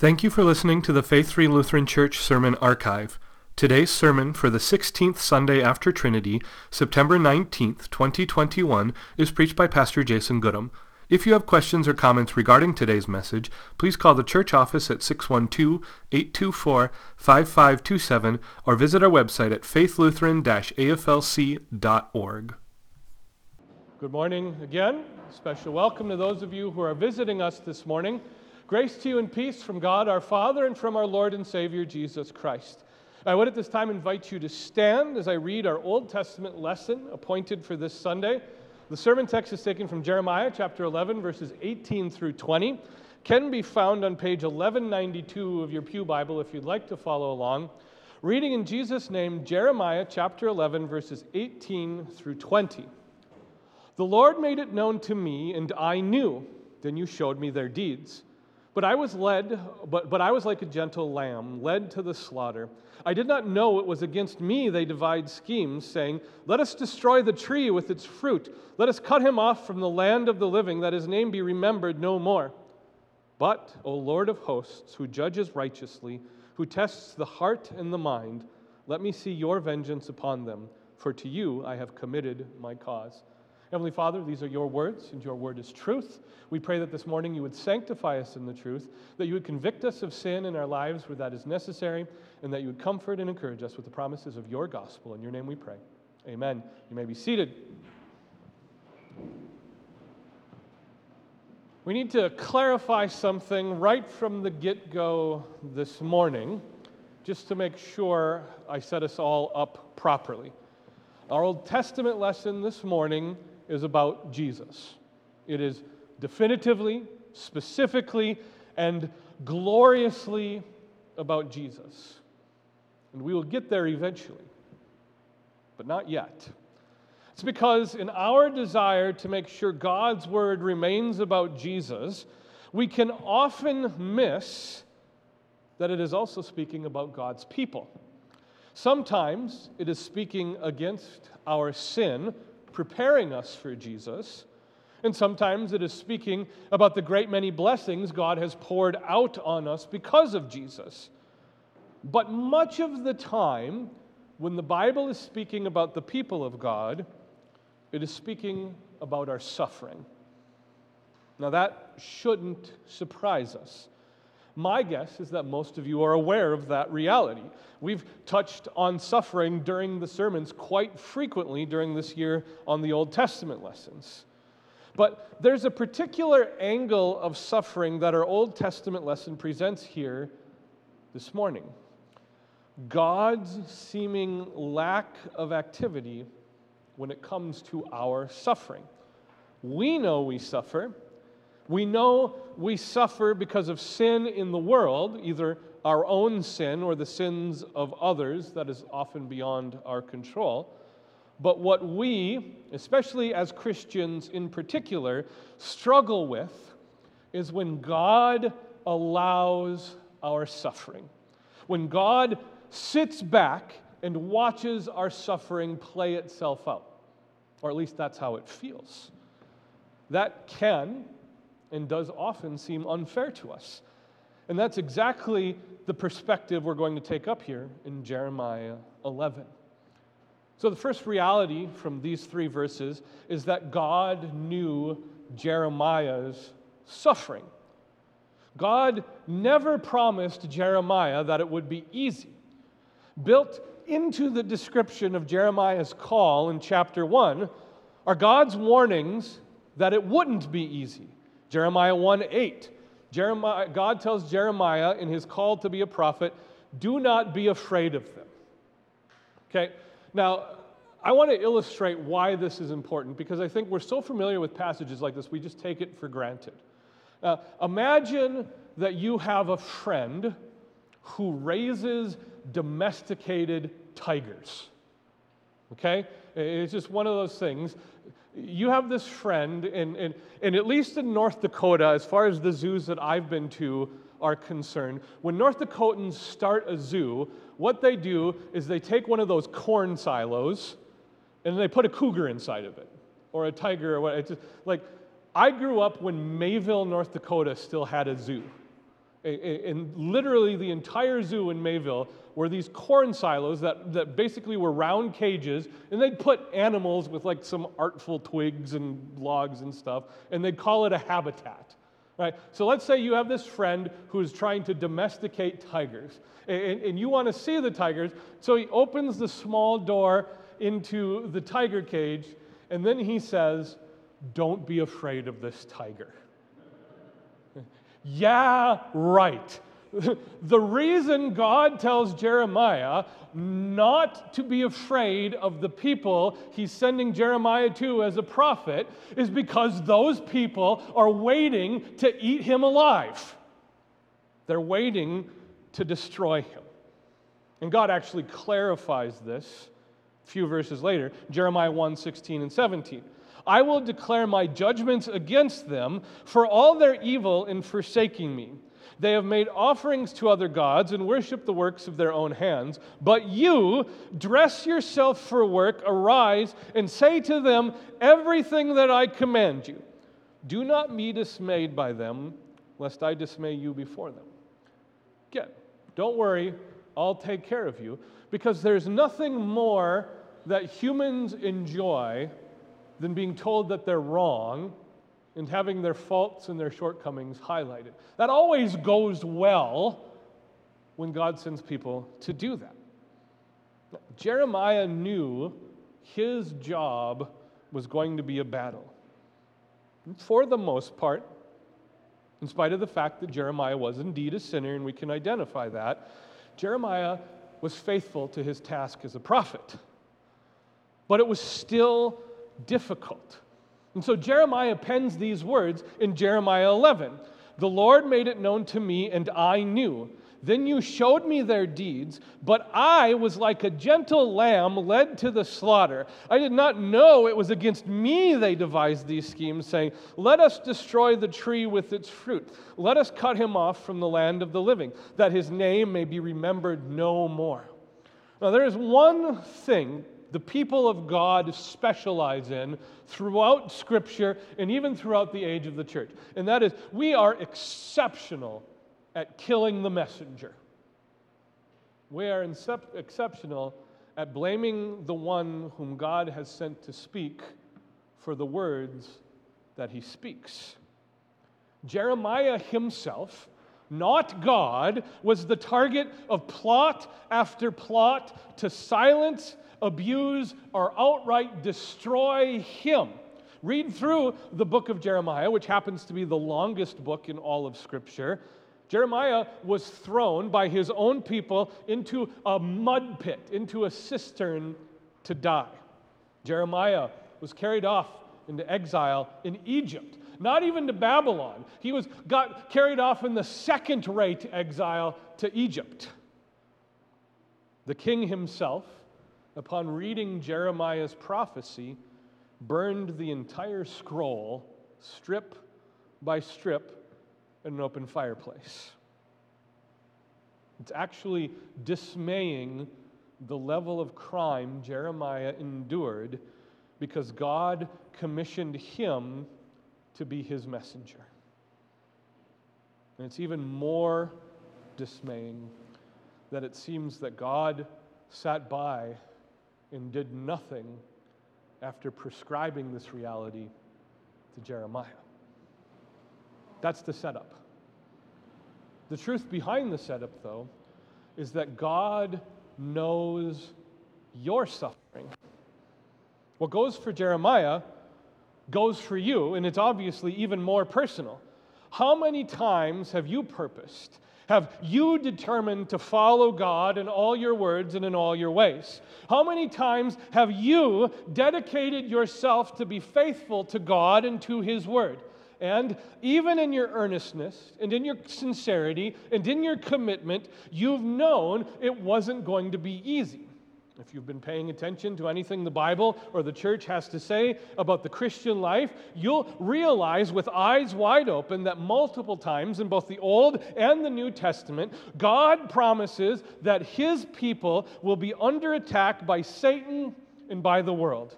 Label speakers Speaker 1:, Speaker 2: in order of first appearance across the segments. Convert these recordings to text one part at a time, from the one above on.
Speaker 1: Thank you for listening to the Faith Free Lutheran Church Sermon Archive. Today's sermon for the 16th Sunday after Trinity, September 19th, 2021, is preached by Pastor Jason Goodham. If you have questions or comments regarding today's message, please call the church office at 612-824-5527 or visit our website at faithlutheran-aflc.org.
Speaker 2: Good morning again. Special welcome to those of you who are visiting us this morning. Grace to you and peace from God our Father and from our Lord and Savior Jesus Christ. I would at this time invite you to stand as I read our Old Testament lesson appointed for this Sunday. The sermon text is taken from Jeremiah chapter 11, verses 18 through 20. Can be found on page 1192 of your Pew Bible if you'd like to follow along. Reading in Jesus' name, Jeremiah chapter 11, verses 18 through 20. The Lord made it known to me, and I knew. Then you showed me their deeds. But I was led, but, but I was like a gentle lamb, led to the slaughter. I did not know it was against me they devised schemes, saying, Let us destroy the tree with its fruit. Let us cut him off from the land of the living, that his name be remembered no more. But, O Lord of hosts, who judges righteously, who tests the heart and the mind, let me see your vengeance upon them, for to you I have committed my cause. Heavenly Father, these are your words, and your word is truth. We pray that this morning you would sanctify us in the truth, that you would convict us of sin in our lives where that is necessary, and that you would comfort and encourage us with the promises of your gospel. In your name we pray. Amen. You may be seated. We need to clarify something right from the get go this morning, just to make sure I set us all up properly. Our Old Testament lesson this morning is about Jesus. It is definitively, specifically, and gloriously about Jesus. And we will get there eventually, but not yet. It's because, in our desire to make sure God's word remains about Jesus, we can often miss that it is also speaking about God's people. Sometimes it is speaking against our sin preparing us for Jesus. And sometimes it is speaking about the great many blessings God has poured out on us because of Jesus. But much of the time, when the Bible is speaking about the people of God, it is speaking about our suffering. Now, that shouldn't surprise us. My guess is that most of you are aware of that reality. We've touched on suffering during the sermons quite frequently during this year on the Old Testament lessons. But there's a particular angle of suffering that our Old Testament lesson presents here this morning God's seeming lack of activity when it comes to our suffering. We know we suffer we know we suffer because of sin in the world, either our own sin or the sins of others that is often beyond our control. But what we, especially as Christians in particular, struggle with is when God allows our suffering. When God sits back and watches our suffering play itself out. Or at least that's how it feels. That can and does often seem unfair to us. And that's exactly the perspective we're going to take up here in Jeremiah 11. So, the first reality from these three verses is that God knew Jeremiah's suffering. God never promised Jeremiah that it would be easy. Built into the description of Jeremiah's call in chapter 1 are God's warnings that it wouldn't be easy Jeremiah 1 8. Jeremiah, God tells Jeremiah in his call to be a prophet, do not be afraid of them. Okay, now I want to illustrate why this is important because I think we're so familiar with passages like this, we just take it for granted. Now, imagine that you have a friend who raises domesticated tigers. Okay? It's just one of those things you have this friend, and, and, and at least in North Dakota, as far as the zoos that I've been to are concerned, when North Dakotans start a zoo, what they do is they take one of those corn silos and they put a cougar inside of it, or a tiger, or like, I grew up when Mayville, North Dakota still had a zoo. And literally, the entire zoo in Mayville were these corn silos that, that basically were round cages, and they'd put animals with like some artful twigs and logs and stuff, and they'd call it a habitat. Right? So let's say you have this friend who's trying to domesticate tigers, and, and you want to see the tigers, so he opens the small door into the tiger cage, and then he says, Don't be afraid of this tiger. Yeah, right. the reason God tells Jeremiah not to be afraid of the people he's sending Jeremiah to as a prophet is because those people are waiting to eat him alive. They're waiting to destroy him. And God actually clarifies this a few verses later, Jeremiah 1 16 and 17. I will declare my judgments against them for all their evil in forsaking me. They have made offerings to other gods and worship the works of their own hands. But you, dress yourself for work, arise, and say to them everything that I command you. Do not be dismayed by them, lest I dismay you before them. Again, don't worry, I'll take care of you, because there's nothing more that humans enjoy than being told that they're wrong and having their faults and their shortcomings highlighted. That always goes well when God sends people to do that. Jeremiah knew his job was going to be a battle. For the most part, in spite of the fact that Jeremiah was indeed a sinner, and we can identify that, Jeremiah was faithful to his task as a prophet. But it was still difficult. And so Jeremiah pens these words in Jeremiah 11 The Lord made it known to me, and I knew. Then you showed me their deeds, but I was like a gentle lamb led to the slaughter. I did not know it was against me they devised these schemes, saying, Let us destroy the tree with its fruit. Let us cut him off from the land of the living, that his name may be remembered no more. Now, there is one thing the people of God specialize in throughout Scripture and even throughout the age of the church. And that is, we are exceptional at killing the messenger. We are incep- exceptional at blaming the one whom God has sent to speak for the words that he speaks. Jeremiah himself, not God, was the target of plot after plot to silence abuse, or outright destroy him. Read through the book of Jeremiah, which happens to be the longest book in all of Scripture. Jeremiah was thrown by his own people into a mud pit, into a cistern to die. Jeremiah was carried off into exile in Egypt, not even to Babylon. He was got carried off in the second rate exile to Egypt. The king himself upon reading Jeremiah's prophecy, burned the entire scroll, strip by strip, in an open fireplace. It's actually dismaying the level of crime Jeremiah endured because God commissioned him to be his messenger. And it's even more dismaying that it seems that God sat by and did nothing after prescribing this reality to Jeremiah. That's the setup. The truth behind the setup, though, is that God knows your suffering. What goes for Jeremiah goes for you, and it's obviously even more personal. How many times have you purposed have you determined to follow God in all your words and in all your ways? How many times have you dedicated yourself to be faithful to God and to His word? And even in your earnestness and in your sincerity and in your commitment, you've known it wasn't going to be easy. If you've been paying attention to anything the Bible or the church has to say about the Christian life, you'll realize with eyes wide open that multiple times in both the Old and the New Testament, God promises that his people will be under attack by Satan and by the world.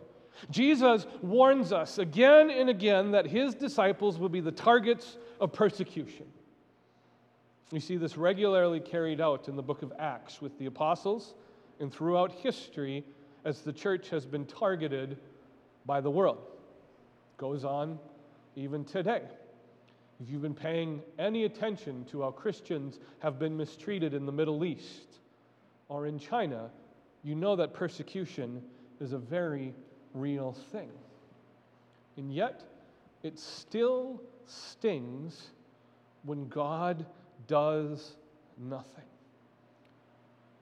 Speaker 2: Jesus warns us again and again that his disciples will be the targets of persecution. We see this regularly carried out in the book of Acts with the apostles and throughout history as the church has been targeted by the world. Goes on even today. If you've been paying any attention to how Christians have been mistreated in the Middle East or in China, you know that persecution is a very real thing. And yet, it still stings when God does nothing.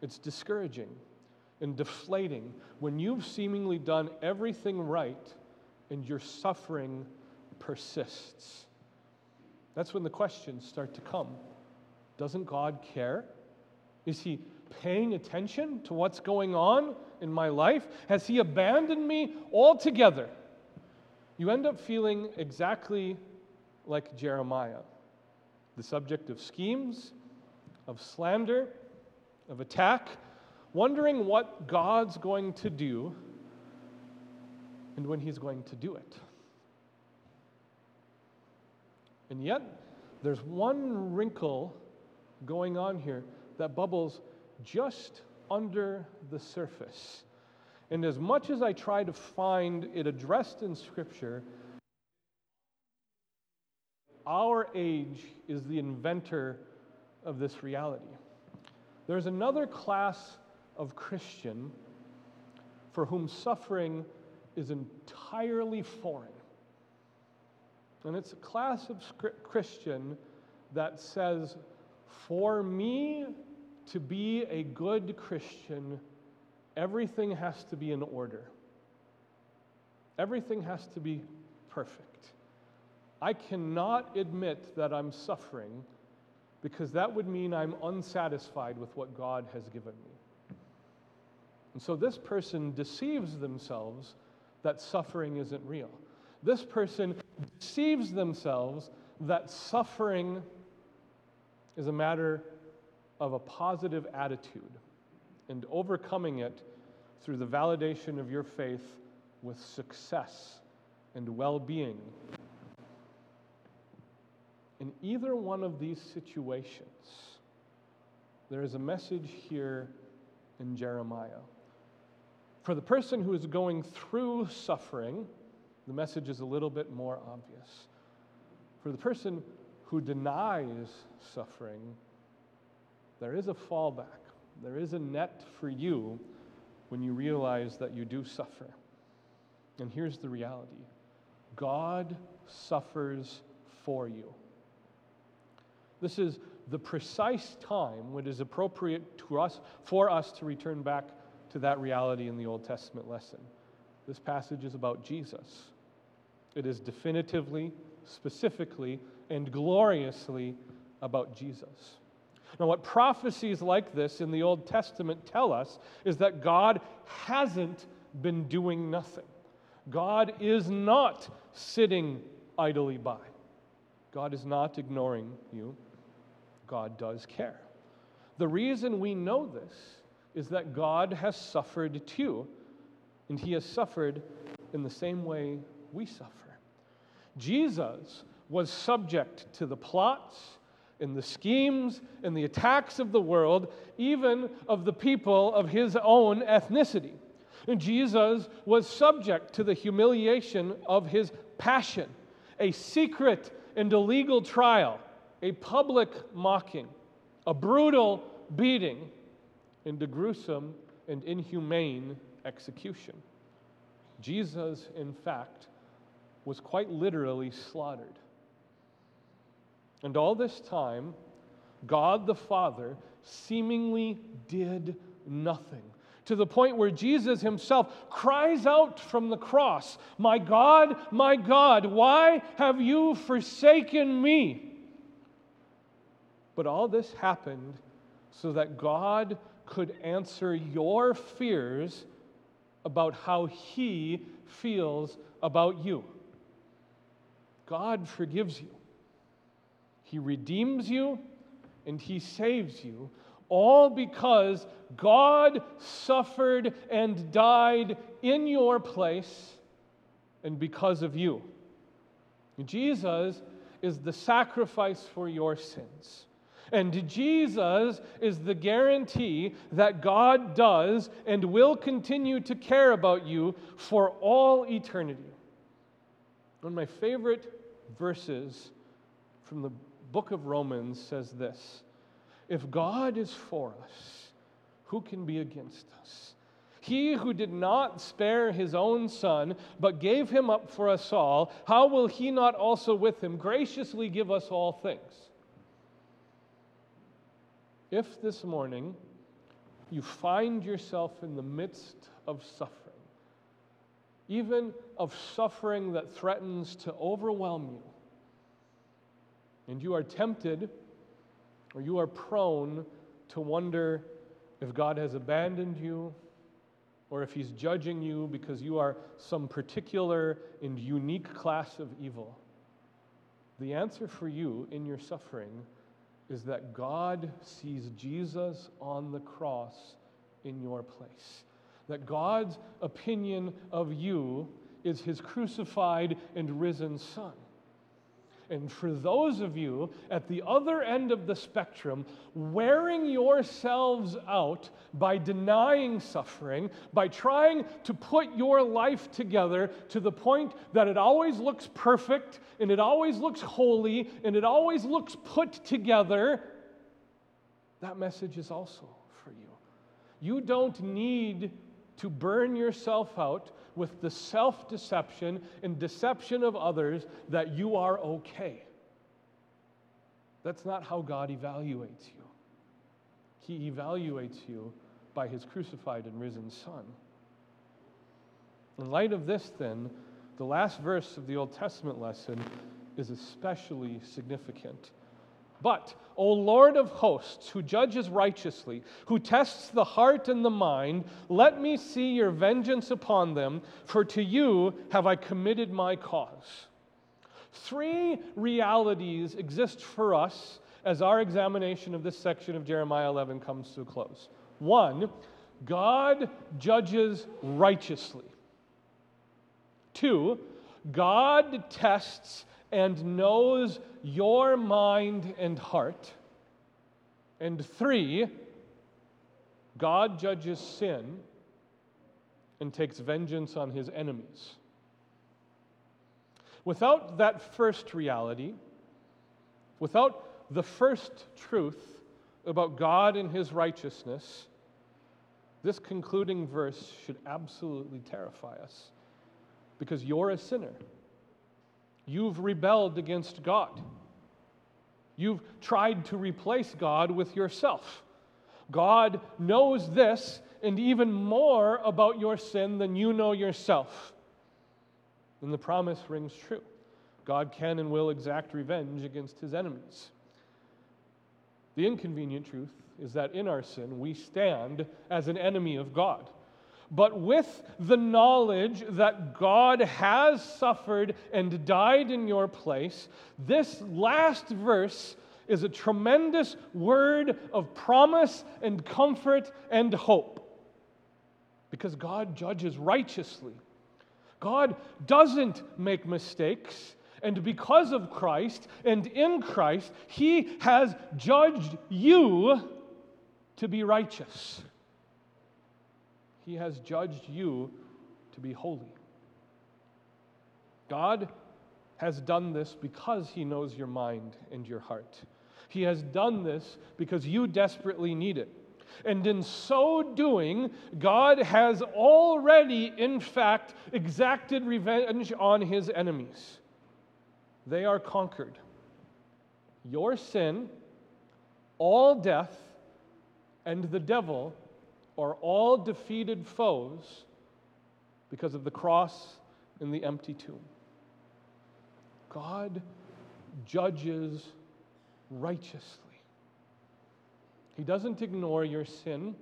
Speaker 2: It's discouraging and deflating when you've seemingly done everything right and your suffering persists. That's when the questions start to come. Doesn't God care? Is He paying attention to what's going on in my life? Has He abandoned me altogether? You end up feeling exactly like Jeremiah the subject of schemes, of slander, of attack, wondering what God's going to do and when He's going to do it. And yet, there's one wrinkle going on here that bubbles just under the surface. And as much as I try to find it addressed in Scripture, our age is the inventor of this reality. There's another class of Christian for whom suffering is entirely foreign. And it's a class of Christian that says, for me to be a good Christian, everything has to be in order. Everything has to be perfect. I cannot admit that I'm suffering because that would mean I'm unsatisfied with what God has given me. And so this person deceives themselves that suffering isn't real. This person deceives themselves that suffering is a matter of a positive attitude and overcoming it through the validation of your faith with success and well being in either one of these situations, there is a message here in Jeremiah. For the person who is going through suffering, the message is a little bit more obvious. For the person who denies suffering, there is a fallback. There is a net for you when you realize that you do suffer. And here's the reality God suffers for you. This is the precise time when it is appropriate to us, for us to return back to that reality in the Old Testament lesson. This passage is about Jesus. It is definitively, specifically, and gloriously about Jesus. Now, what prophecies like this in the Old Testament tell us is that God hasn't been doing nothing. God is not sitting idly by. God is not ignoring you. God does care. The reason we know this is that God has suffered too, and he has suffered in the same way we suffer. Jesus was subject to the plots and the schemes and the attacks of the world, even of the people of his own ethnicity. And Jesus was subject to the humiliation of his passion, a secret and illegal trial a public mocking, a brutal beating, and a gruesome and inhumane execution. Jesus, in fact, was quite literally slaughtered. And all this time, God the Father seemingly did nothing. To the point where Jesus himself cries out from the cross, My God, my God, why have you forsaken me? But all this happened so that God could answer your fears about how He feels about you. God forgives you, He redeems you, and He saves you, all because God suffered and died in your place and because of you. Jesus is the sacrifice for your sins. And Jesus is the guarantee that God does and will continue to care about you for all eternity. One of my favorite verses from the book of Romans says this If God is for us, who can be against us? He who did not spare his own son, but gave him up for us all, how will he not also with him graciously give us all things? If this morning you find yourself in the midst of suffering, even of suffering that threatens to overwhelm you, and you are tempted or you are prone to wonder if God has abandoned you or if He's judging you because you are some particular and unique class of evil, the answer for you in your suffering is that God sees Jesus on the cross in your place. That God's opinion of you is his crucified and risen Son. And for those of you at the other end of the spectrum, wearing yourselves out by denying suffering, by trying to put your life together to the point that it always looks perfect and it always looks holy and it always looks put together, that message is also for you. You don't need to burn yourself out with the self deception and deception of others that you are okay. That's not how God evaluates you. He evaluates you by his crucified and risen Son. In light of this, then, the last verse of the Old Testament lesson is especially significant. But, O Lord of hosts, who judges righteously, who tests the heart and the mind, let me see your vengeance upon them, for to you have I committed my cause. Three realities exist for us as our examination of this section of Jeremiah 11 comes to a close. One, God judges righteously. Two, God tests and knows your mind and heart. And three, God judges sin and takes vengeance on his enemies. Without that first reality, without the first truth about God and his righteousness, this concluding verse should absolutely terrify us because you're a sinner. You've rebelled against God. You've tried to replace God with yourself. God knows this and even more about your sin than you know yourself. And the promise rings true God can and will exact revenge against his enemies. The inconvenient truth is that in our sin, we stand as an enemy of God but with the knowledge that God has suffered and died in your place, this last verse is a tremendous word of promise and comfort and hope. Because God judges righteously. God doesn't make mistakes. And because of Christ and in Christ, He has judged you to be righteous. He has judged you to be holy. God has done this because He knows your mind and your heart. He has done this because you desperately need it. And in so doing, God has already, in fact, exacted revenge on his enemies. They are conquered. Your sin, all death, and the devil are all defeated foes because of the cross and the empty tomb. God judges righteously. He doesn't ignore your sin.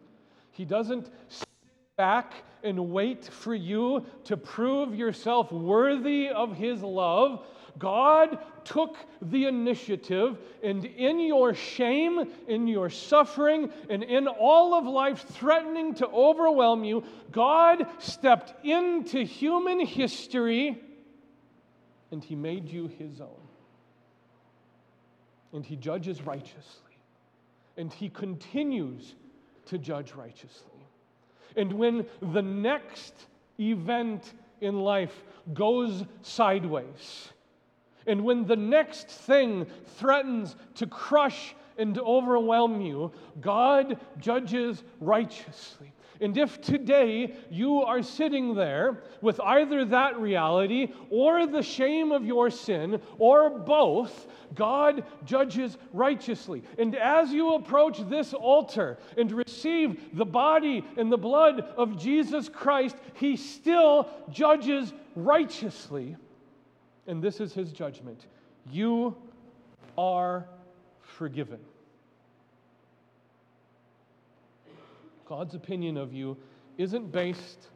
Speaker 2: He doesn't sit back and wait for you to prove yourself worthy of His love. God took the initiative, and in your shame, in your suffering, and in all of life threatening to overwhelm you, God stepped into human history and He made you His own. And He judges righteously. and he continues to judge righteously. And when the next event in life goes sideways, and when the next thing threatens to crush and to overwhelm you, God judges righteously. And if today you are sitting there with either that reality or the shame of your sin or both, God judges righteously. And as you approach this altar and receive the body and the blood of Jesus Christ, He still judges righteously. And this is His judgment you are forgiven. God's opinion of you isn't based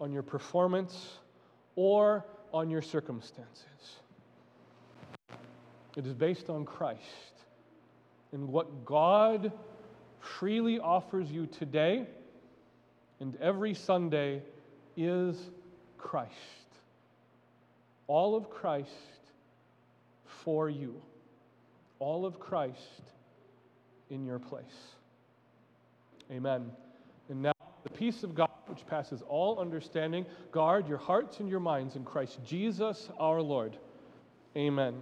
Speaker 2: on your performance or on your circumstances. It is based on Christ and what God freely offers you today and every Sunday is Christ. All of Christ for you. All of Christ in your place. Amen. And now the peace of God, which passes all understanding, guard your hearts and your minds in Christ Jesus our Lord. Amen.